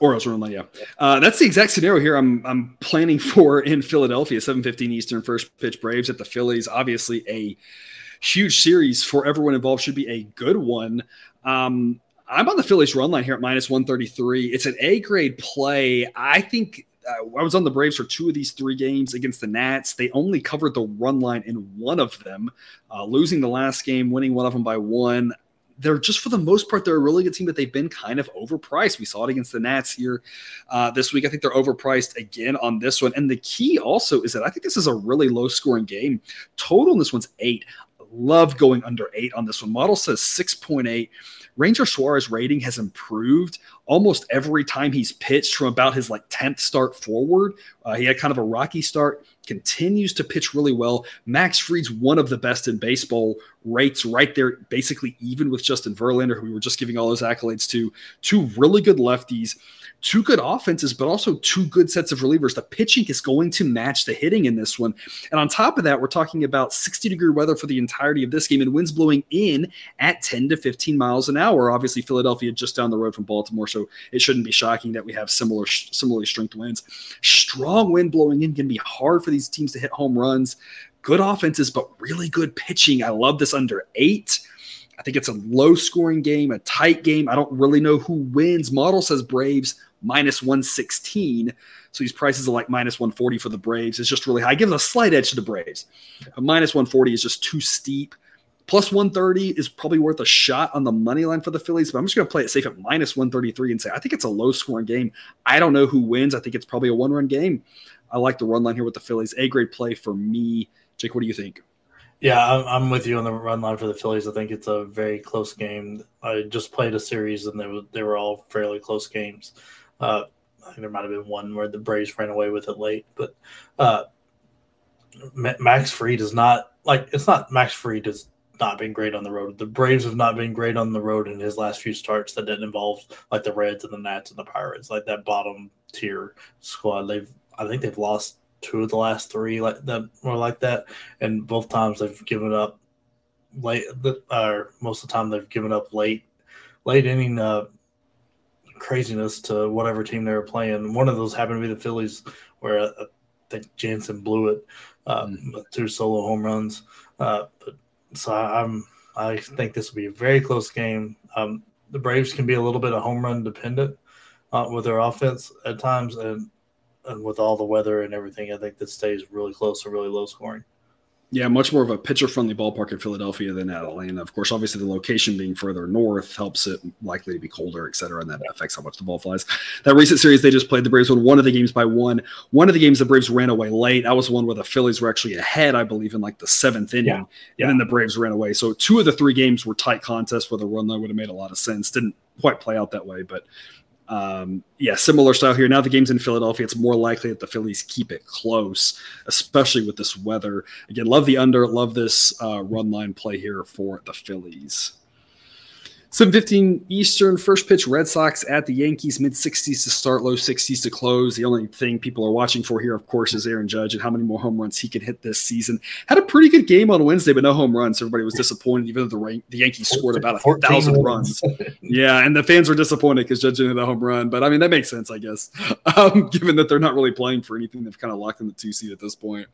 Speaker 1: Orioles run line, yeah. Uh, that's the exact scenario here. I'm I'm planning <laughs> for in Philadelphia, 7:15 Eastern, first pitch Braves at the Phillies. Obviously, a huge series for everyone involved. Should be a good one. Um, I'm on the Phillies run line here at minus 133. It's an A grade play. I think uh, I was on the Braves for two of these three games against the Nats. They only covered the run line in one of them, uh, losing the last game, winning one of them by one. They're just for the most part, they're a really good team, but they've been kind of overpriced. We saw it against the Nats here uh, this week. I think they're overpriced again on this one. And the key also is that I think this is a really low scoring game. Total in this one's eight. Love going under eight on this one. Model says 6.8. Ranger Suarez rating has improved almost every time he's pitched from about his like 10th start forward. Uh, he had kind of a rocky start, continues to pitch really well. Max Fried's one of the best in baseball, rates right there, basically even with Justin Verlander, who we were just giving all those accolades to. Two really good lefties two good offenses, but also two good sets of relievers. The pitching is going to match the hitting in this one. And on top of that, we're talking about 60 degree weather for the entirety of this game and winds blowing in at 10 to 15 miles an hour. Obviously, Philadelphia just down the road from Baltimore, so it shouldn't be shocking that we have similar similarly strength winds. Strong wind blowing in can be hard for these teams to hit home runs. Good offenses, but really good pitching. I love this under eight. I think it's a low scoring game, a tight game. I don't really know who wins. Model says Braves minus 116. So these prices are like minus 140 for the Braves. It's just really high. It gives a slight edge to the Braves. A minus 140 is just too steep. Plus 130 is probably worth a shot on the money line for the Phillies, but I'm just going to play it safe at minus 133 and say I think it's a low scoring game. I don't know who wins. I think it's probably a one run game. I like the run line here with the Phillies. A grade play for me. Jake, what do you think?
Speaker 2: Yeah, I'm, I'm with you on the run line for the Phillies. I think it's a very close game. I just played a series and they were, they were all fairly close games. Uh, I think there might have been one where the Braves ran away with it late, but uh, Max Fried is not like it's not Max Fried has not been great on the road. The Braves have not been great on the road in his last few starts that didn't involve like the Reds and the Nats and the Pirates, like that bottom tier squad. They've I think they've lost two of the last three like that were like that, and both times they've given up late. Or most of the time they've given up late, late inning uh, craziness to whatever team they were playing. One of those happened to be the Phillies, where uh, I think Jansen blew it uh, mm-hmm. with two solo home runs. Uh, but so I, am I think this will be a very close game. Um, the Braves can be a little bit of home run dependent uh, with their offense at times, and and with all the weather and everything, I think this stays really close and really low scoring.
Speaker 1: Yeah, much more of a pitcher friendly ballpark in Philadelphia than at Atlanta. Of course, obviously the location being further north helps it likely to be colder, et cetera, and that affects how much the ball flies. That recent series they just played, the Braves won one of the games by one. One of the games the Braves ran away late. That was one where the Phillies were actually ahead, I believe, in like the seventh inning, yeah. Yeah. and then the Braves ran away. So two of the three games were tight contests where the run line would have made a lot of sense. Didn't quite play out that way, but um, yeah, similar style here. Now the game's in Philadelphia. It's more likely that the Phillies keep it close, especially with this weather. Again, love the under, love this uh, run line play here for the Phillies. 7:15 Eastern, first pitch. Red Sox at the Yankees, mid 60s to start, low 60s to close. The only thing people are watching for here, of course, is Aaron Judge and how many more home runs he can hit this season. Had a pretty good game on Wednesday, but no home runs. Everybody was disappointed, even though the, the Yankees scored about a thousand runs. <laughs> yeah, and the fans were disappointed because Judge didn't hit a home run. But I mean, that makes sense, I guess, <laughs> um, given that they're not really playing for anything. They've kind of locked in the two seed at this point.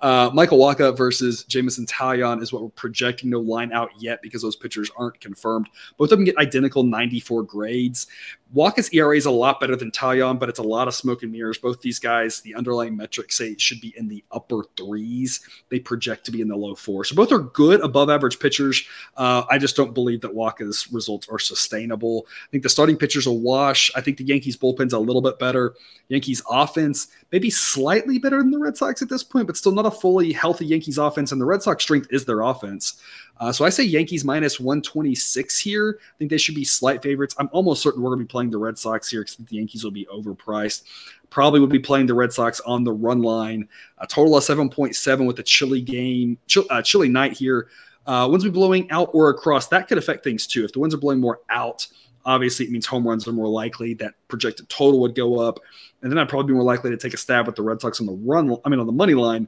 Speaker 1: Uh, Michael Wacha versus Jameson Taillon is what we're projecting. No line out yet because those pitchers aren't confirmed. Both of them get identical 94 grades. Wacha's ERA is a lot better than Taillon, but it's a lot of smoke and mirrors. Both these guys, the underlying metrics say it should be in the upper threes. They project to be in the low four. So both are good, above average pitchers. Uh, I just don't believe that Wacha's results are sustainable. I think the starting pitchers will wash. I think the Yankees bullpen's a little bit better. Yankees offense maybe slightly better than the Red Sox at this point, but still not a fully healthy Yankees offense. And the Red Sox strength is their offense. Uh, so I say Yankees minus 126 here. I think they should be slight favorites. I'm almost certain we're going to be playing the Red Sox here because the Yankees will be overpriced. Probably would be playing the Red Sox on the run line. A total of 7.7 with a chilly game, chill, uh, chilly night here. Uh, winds be blowing out or across. That could affect things too. If the winds are blowing more out, obviously it means home runs are more likely. That projected total would go up. And then I'd probably be more likely to take a stab at the Red Sox on the run. I mean, on the money line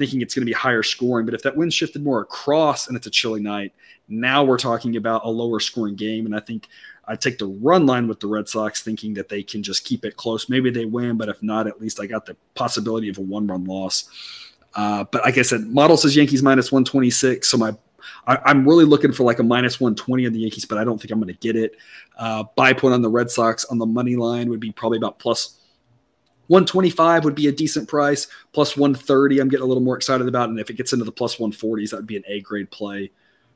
Speaker 1: thinking it's going to be higher scoring. But if that wind shifted more across and it's a chilly night, now we're talking about a lower scoring game. And I think I take the run line with the Red Sox, thinking that they can just keep it close. Maybe they win, but if not, at least I got the possibility of a one run loss. Uh, but like I said, model says Yankees minus 126. So my I, am really looking for like a minus 120 on the Yankees, but I don't think I'm going to get it. Uh, buy point on the Red Sox on the money line would be probably about plus 125 would be a decent price. Plus 130, I'm getting a little more excited about. And if it gets into the plus 140s, that would be an A grade play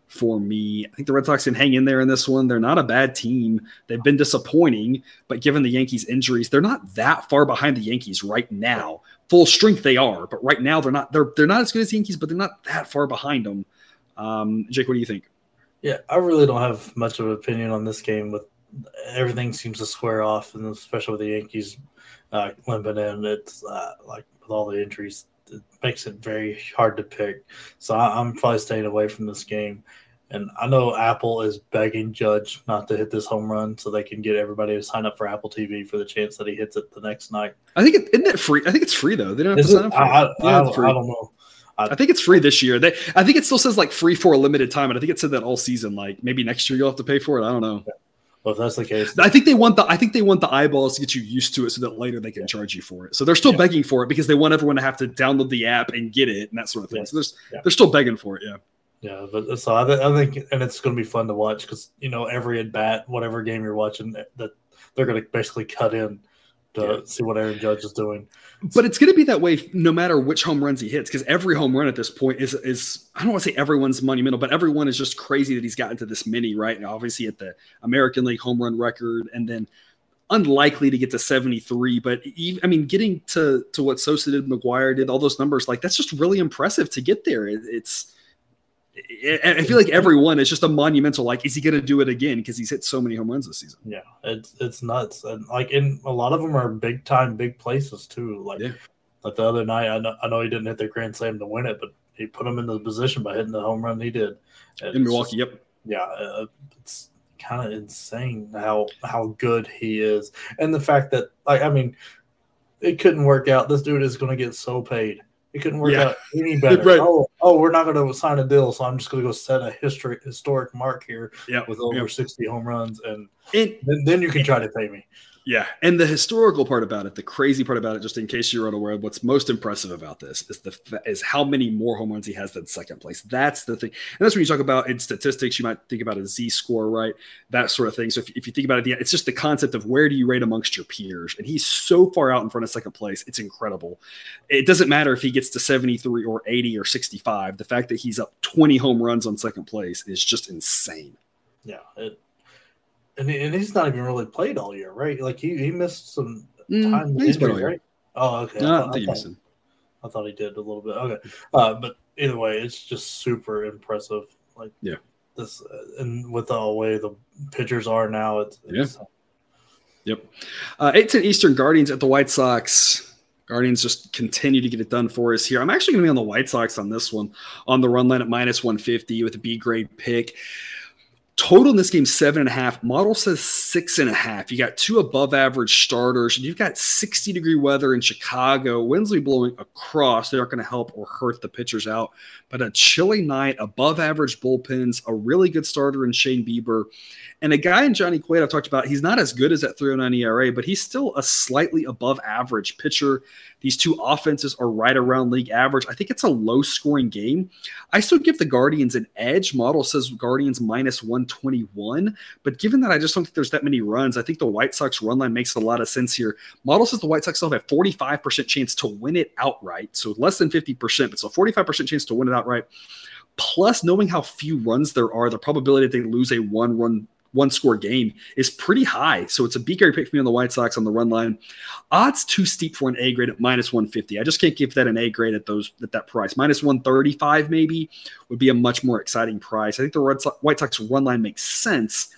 Speaker 1: for me. I think the Red Sox can hang in there in this one. They're not a bad team. They've been disappointing, but given the Yankees' injuries, they're not that far behind the Yankees right now. Full strength they are, but right now they're not. They're they're not as good as the Yankees, but they're not that far behind them. Um, Jake, what do you think?
Speaker 2: Yeah, I really don't have much of an opinion on this game. With everything seems to square off, and especially with the Yankees uh, limping in. It's uh, like with all the injuries, it makes it very hard to pick. So I, am probably staying away from this game. And I know Apple is begging Judge not to hit this home run so they can get everybody to sign up for Apple TV for the chance that he hits it the next night.
Speaker 1: I think it isn't it free. I think it's free though. They don't have is to sign it? up for
Speaker 2: I, it. Yeah, I, I, I don't know.
Speaker 1: I, I, think it's free this year. They, I think it still says like free for a limited time, and I think it said that all season. Like maybe next year you'll have to pay for it. I don't know.
Speaker 2: Well, if that's the case,
Speaker 1: I think they want the I think they want the eyeballs to get you used to it so that later they can yeah. charge you for it. So they're still yeah. begging for it because they want everyone to have to download the app and get it and that sort of thing. Yeah. So there's they're still begging for it. Yeah.
Speaker 2: Yeah, but so I, th- I think, and it's going to be fun to watch because you know every at bat, whatever game you're watching, that they're going to basically cut in to yeah. see what Aaron Judge is doing.
Speaker 1: But it's going to be that way no matter which home runs he hits, because every home run at this point is is I don't want to say everyone's monumental, but everyone is just crazy that he's gotten to this many, right? And obviously at the American League home run record, and then unlikely to get to 73 but i mean getting to to what sosa did McGwire did all those numbers like that's just really impressive to get there it's I feel like everyone is just a monumental. Like, is he going to do it again? Because he's hit so many home runs this season.
Speaker 2: Yeah, it's it's nuts, and like in a lot of them are big time, big places too. Like, yeah. like the other night, I know, I know he didn't hit the grand slam to win it, but he put him in the position by hitting the home run he did
Speaker 1: and in Milwaukee. Just, yep.
Speaker 2: Yeah, uh, it's kind of insane how how good he is, and the fact that like I mean, it couldn't work out. This dude is going to get so paid. It couldn't work yeah. out any <laughs> better. right. Oh, oh, we're not going to sign a deal, so I'm just going to go set a history historic mark here
Speaker 1: yep.
Speaker 2: with over yep. 60 home runs, and it, then, then you can try to pay me.
Speaker 1: Yeah, and the historical part about it, the crazy part about it, just in case you're unaware, what's most impressive about this is the is how many more home runs he has than second place. That's the thing, and that's when you talk about in statistics, you might think about a Z score, right? That sort of thing. So if, if you think about it, it's just the concept of where do you rate amongst your peers, and he's so far out in front of second place, it's incredible. It doesn't matter if he gets to 73 or 80 or 65. The fact that he's up 20 home runs on second place is just insane.
Speaker 2: Yeah, it, and, and he's not even really played all year, right? Like he, he missed some mm, time mm, injury, right? Oh, okay.
Speaker 1: No, I, thought, I, thought,
Speaker 2: I, thought, he did a little bit. Okay, uh, but either way, it's just super impressive. Like
Speaker 1: yeah,
Speaker 2: this uh, and with the way the pitchers are now, it's, it's
Speaker 1: yeah. Yep. Uh, 8 10 Eastern Guardians at the White Sox. Guardians just continue to get it done for us here. I'm actually going to be on the White Sox on this one on the run line at minus 150 with a B grade pick. Total in this game, seven and a half. Model says six and a half. You got two above average starters, and you've got 60 degree weather in Chicago. Winds will be blowing across. They aren't going to help or hurt the pitchers out. But a chilly night, above average bullpens, a really good starter in Shane Bieber, and a guy in Johnny Cueto I've talked about. He's not as good as that 309 ERA, but he's still a slightly above average pitcher. These two offenses are right around league average. I think it's a low scoring game. I still give the Guardians an edge. Model says Guardians minus 121. But given that I just don't think there's that many runs, I think the White Sox run line makes a lot of sense here. Model says the White Sox still have a 45% chance to win it outright. So less than 50%, but so 45% chance to win it outright. Plus, knowing how few runs there are, the probability that they lose a one run one score game is pretty high. So it's a B grade pick for me on the White Sox on the run line. Odds too steep for an A grade at minus 150. I just can't give that an A grade at those at that price. Minus 135 maybe would be a much more exciting price. I think the Red White Sox run line makes sense.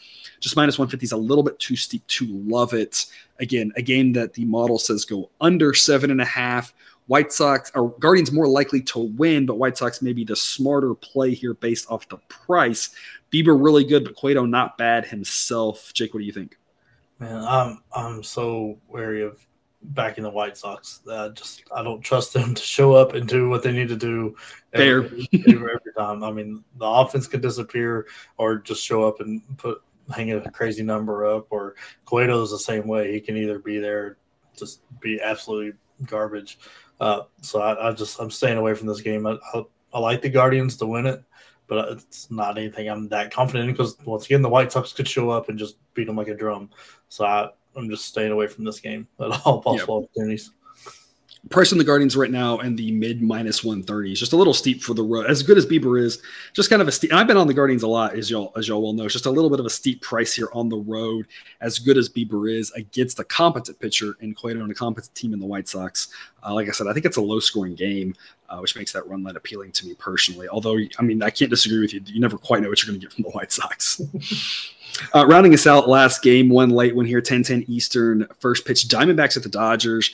Speaker 1: Just minus 150 is a little bit too steep to love it. Again, a game that the model says go under seven and a half. White Sox or Guardians more likely to win, but White Sox may be the smarter play here based off the price. Bieber really good, but Cueto not bad himself. Jake, what do you think?
Speaker 2: Man, I'm I'm so wary of backing the White Sox. Uh, just I don't trust them <laughs> to show up and do what they need to do <laughs> every, every time. I mean, the offense could disappear or just show up and put hang a crazy number up. Or Cueto is the same way. He can either be there, just be absolutely garbage. Uh, so I, I, just I'm staying away from this game. I, I, I like the Guardians to win it but it's not anything I'm that confident in because once again the White Sox could show up and just beat them like a drum. So I, I'm just staying away from this game at all possible yep. opportunities.
Speaker 1: Price on the Guardians right now and the mid minus 130 is just a little steep for the road. As good as Bieber is, just kind of a steep. I've been on the Guardians a lot, as y'all as y'all well know. It's just a little bit of a steep price here on the road. As good as Bieber is against a competent pitcher in Cueto and a competent team in the White Sox, uh, like I said, I think it's a low scoring game, uh, which makes that run line appealing to me personally. Although, I mean, I can't disagree with you. You never quite know what you're going to get from the White Sox. <laughs> uh, rounding us out, last game, one late one here, 10 10 Eastern, first pitch, Diamondbacks at the Dodgers.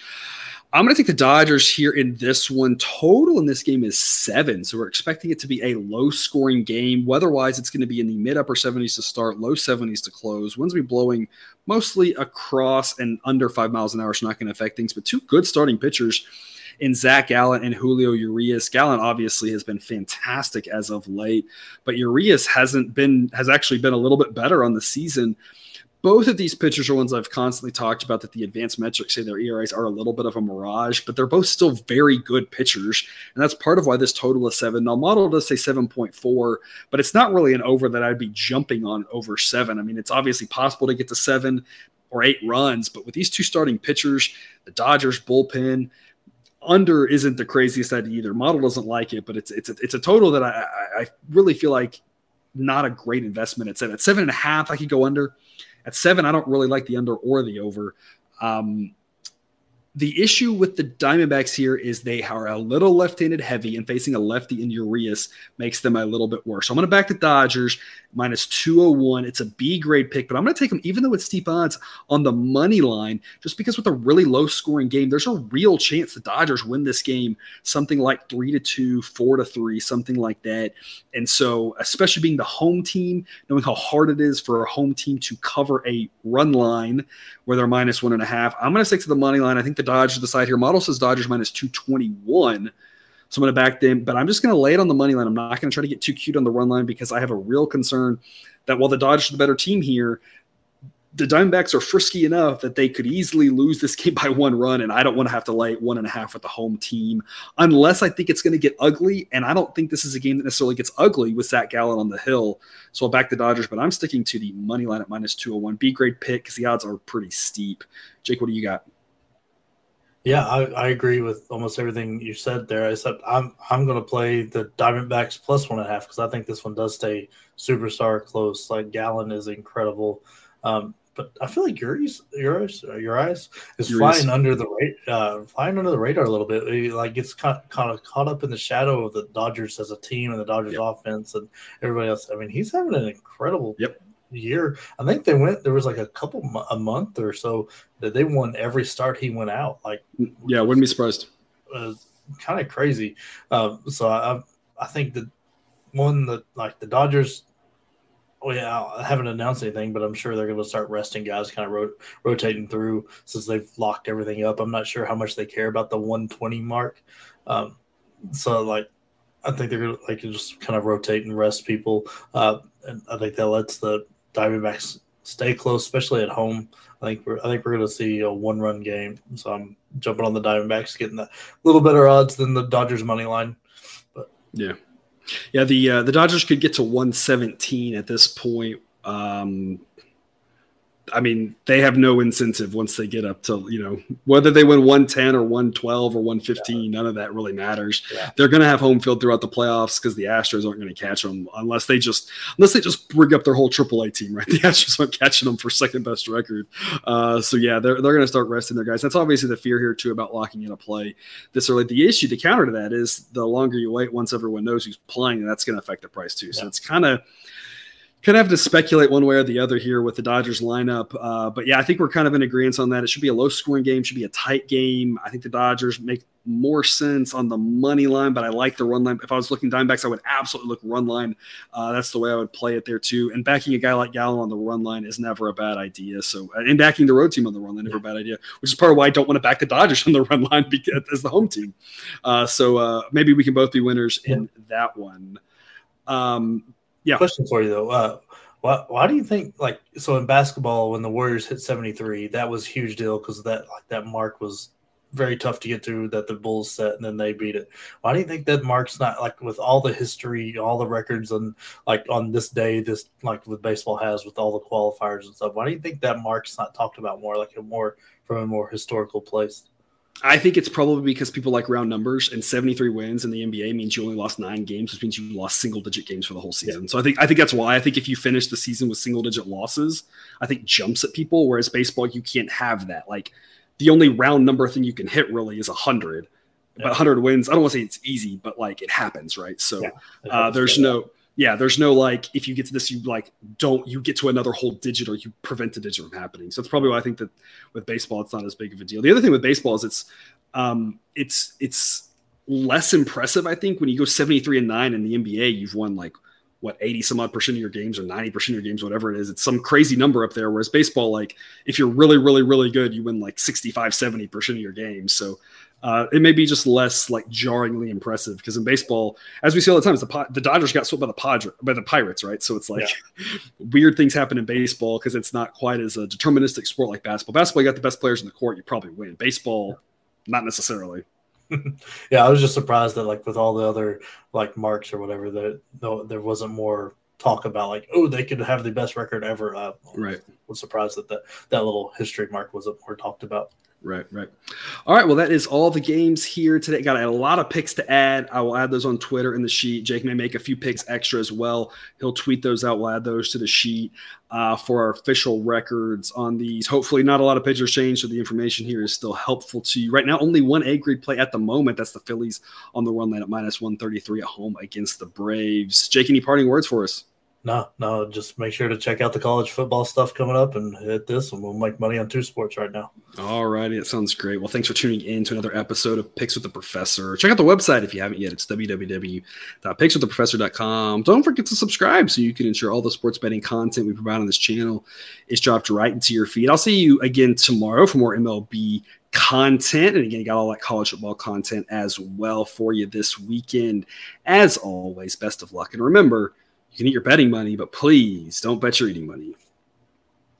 Speaker 1: I'm going to take the Dodgers here in this one. Total in this game is seven. So we're expecting it to be a low scoring game. Weather wise, it's going to be in the mid upper 70s to start, low 70s to close. Winds will be blowing mostly across and under five miles an hour. So not going to affect things. But two good starting pitchers in Zach Gallen and Julio Urias. Gallen obviously has been fantastic as of late, but Urias hasn't been, has actually been a little bit better on the season both of these pitchers are ones I've constantly talked about that the advanced metrics say their ERAs are a little bit of a mirage, but they're both still very good pitchers. And that's part of why this total is seven. Now, model does say 7.4, but it's not really an over that I'd be jumping on over seven. I mean, it's obviously possible to get to seven. or eight runs. But with these two starting pitchers, the Dodgers bullpen, under isn't the craziest idea either. Model doesn't like it, but it's it's a, it's a total that I, I really feel like not a great investment at seven. At seven and a half, I could go under. At seven, I don't really like the under or the over. Um, the issue with the Diamondbacks here is they are a little left-handed heavy, and facing a lefty in Urias makes them a little bit worse. So I'm going to back the Dodgers minus 201. It's a B grade pick, but I'm going to take them, even though it's steep odds, on the money line, just because with a really low scoring game, there's a real chance the Dodgers win this game something like three to two, four to three, something like that. And so, especially being the home team, knowing how hard it is for a home team to cover a run line where they're minus one and a half, I'm going to stick to the money line. I think Dodgers the side here. Model says Dodgers minus 221. So I'm going to back them, but I'm just going to lay it on the money line. I'm not going to try to get too cute on the run line because I have a real concern that while the Dodgers are the better team here, the Diamondbacks are frisky enough that they could easily lose this <laughs> game by one run, and I don't want to have to lay one and a half with the home team unless I think it's going to get ugly. And I don't think this is a game that necessarily gets ugly with Zach Gallen on the hill. So I'll back the Dodgers, but I'm sticking to the money line at minus 201. B grade pick because the odds are pretty steep. Jake, what do you got?
Speaker 2: Yeah, I, I agree with almost everything you said there. Except I'm I'm going to play the Diamondbacks plus one and a half because I think this one does stay superstar close. Like Gallen is incredible, um, but I feel like Urias Urias Urias is Urias. flying under the uh, flying under the radar a little bit. He, like it's kind of, kind of caught up in the shadow of the Dodgers as a team and the Dodgers yep. offense and everybody else. I mean, he's having an incredible
Speaker 1: yep
Speaker 2: year. I think they went. There was like a couple a month or so that they won every start he went out. Like
Speaker 1: yeah, wouldn't be surprised.
Speaker 2: kind of crazy. Um, so I I think that one that like the Dodgers. Oh yeah, I haven't announced anything, but I'm sure they're going to start resting guys, kind of ro- rotating through since they've locked everything up. I'm not sure how much they care about the 120 mark. Um, so like I think they're gonna like just kind of rotate and rest people. Uh, and I think that lets the Diamondbacks stay close, especially at home. I think we're I think we're going to see a one run game. So I'm jumping on the Diamondbacks, getting a little better odds than the Dodgers money line. But
Speaker 1: yeah, yeah, the uh, the Dodgers could get to 117 at this point. Um, I mean, they have no incentive once they get up to, you know, whether they win 110 or 112 or 115, yeah. none of that really matters. Yeah. They're going to have home field throughout the playoffs because the Astros aren't going to catch them unless they just, unless they just bring up their whole AAA team, right? <laughs> The Astros aren't catching them for second best record. Uh, so, yeah, they're, they're going to start resting their guys. That's obviously the fear here, too, about locking in a play this early. The issue, the counter to that is the longer you wait, once everyone knows who's playing, that's going to affect the price, too. So, it's kind of, kind of have to speculate one way or the other here with the Dodgers lineup. Uh, but yeah, I think we're kind of in agreement on that. It should be a low scoring game, should be a tight game. I think the Dodgers make more sense on the money line, but I like the run line. If I was looking Diamondbacks, I would absolutely look run line. Uh, that's the way I would play it there too. And backing a guy like Gallen on the run line is never a bad idea. So, and backing the road team on the run line never yeah. a bad idea, which is part of why I don't want to back the Dodgers <laughs> on the run line because, as the home team. Uh, so uh, maybe we can both be winners in that one. Um, yeah.
Speaker 2: Question for you though. Uh, why, why do you think like so in basketball when the Warriors hit 73 that was a huge deal because that like that mark was very tough to get through that the Bulls set and then they beat it. Why do you think that mark's not like with all the history, all the records and like on this day, this like with baseball has with all the qualifiers and stuff? Why do you think that mark's not talked about more like a more from a more historical place?
Speaker 1: I think it's probably because people like round numbers, and 73 wins in the NBA means you only lost nine games, which means you lost single digit games for the whole season. Yeah. So I think I think that's why. I think if you finish the season with single digit losses, I think jumps at people. Whereas baseball, you can't have that. Like the only round number thing you can hit really is hundred. Yeah. But 100 wins, I don't want to say it's easy, but like it happens, right? So yeah, uh, there's no yeah, there's no like if you get to this, you like don't you get to another whole digit or you prevent a digit from happening. So that's probably why I think that with baseball it's not as big of a deal. The other thing with baseball is it's um it's it's less impressive, I think, when you go 73 and 9 in the NBA, you've won like what 80 some odd percent of your games or 90 percent of your games, whatever it is. It's some crazy number up there. Whereas baseball, like if you're really, really, really good, you win like 65, 70 percent of your games. So uh, it may be just less like jarringly impressive because in baseball, as we see all the time, the the Dodgers got swept by the Padres, by the Pirates, right? So it's like yeah. <laughs> weird things happen in baseball because it's not quite as a deterministic sport like basketball. Basketball, you got the best players in the court, you probably win. Baseball, not necessarily. <laughs>
Speaker 2: yeah, I was just surprised that like with all the other like marks or whatever, that no, there wasn't more talk about like, oh, they could have the best record ever. Uh,
Speaker 1: right.
Speaker 2: Was surprised that the, that little history mark wasn't more talked about.
Speaker 1: Right, right. All right. Well, that is all the games here today. Got a lot of picks to add. I will add those on Twitter in the sheet. Jake may make a few picks extra as well. He'll tweet those out. We'll add those to the sheet uh, for our official records on these. Hopefully, not a lot of pitchers changed, so the information here is still helpful to you. Right now, only one A grade play at the moment. That's the Phillies on the run line at minus 133 at home against the Braves. Jake, any parting words for us?
Speaker 2: No, no, just make sure to check out the college football stuff coming up and hit this, and we'll make money on two sports right now.
Speaker 1: All righty, that sounds great. Well, thanks for tuning in to another episode of Picks with the Professor. Check out the website if you haven't yet. It's www.pickswiththeprofessor.com. Don't forget to subscribe so you can ensure all the sports betting content we provide on this channel is dropped right into your feed. I'll see you again tomorrow for more MLB content. And again, you got all that college football content as well for you this weekend. As always, best of luck. And remember, you can eat your betting money, but please don't bet your eating money.